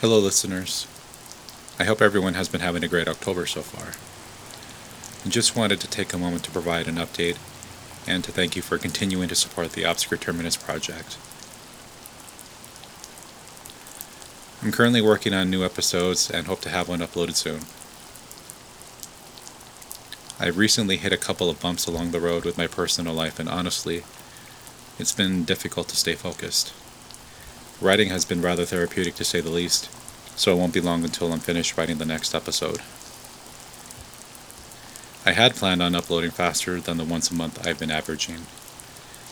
Hello, listeners. I hope everyone has been having a great October so far. I just wanted to take a moment to provide an update and to thank you for continuing to support the Obscure Terminus project. I'm currently working on new episodes and hope to have one uploaded soon. I've recently hit a couple of bumps along the road with my personal life, and honestly, it's been difficult to stay focused. Writing has been rather therapeutic to say the least, so it won't be long until I'm finished writing the next episode. I had planned on uploading faster than the once a month I've been averaging.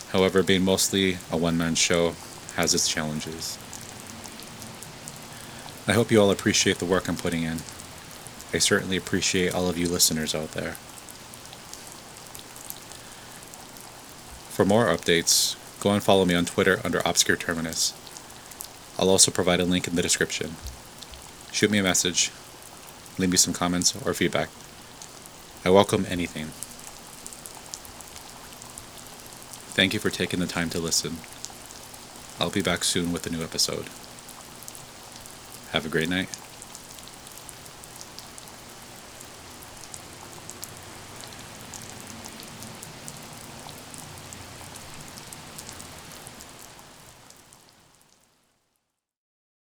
However, being mostly a one man show has its challenges. I hope you all appreciate the work I'm putting in. I certainly appreciate all of you listeners out there. For more updates, go and follow me on Twitter under Obscure Terminus. I'll also provide a link in the description. Shoot me a message, leave me some comments or feedback. I welcome anything. Thank you for taking the time to listen. I'll be back soon with a new episode. Have a great night.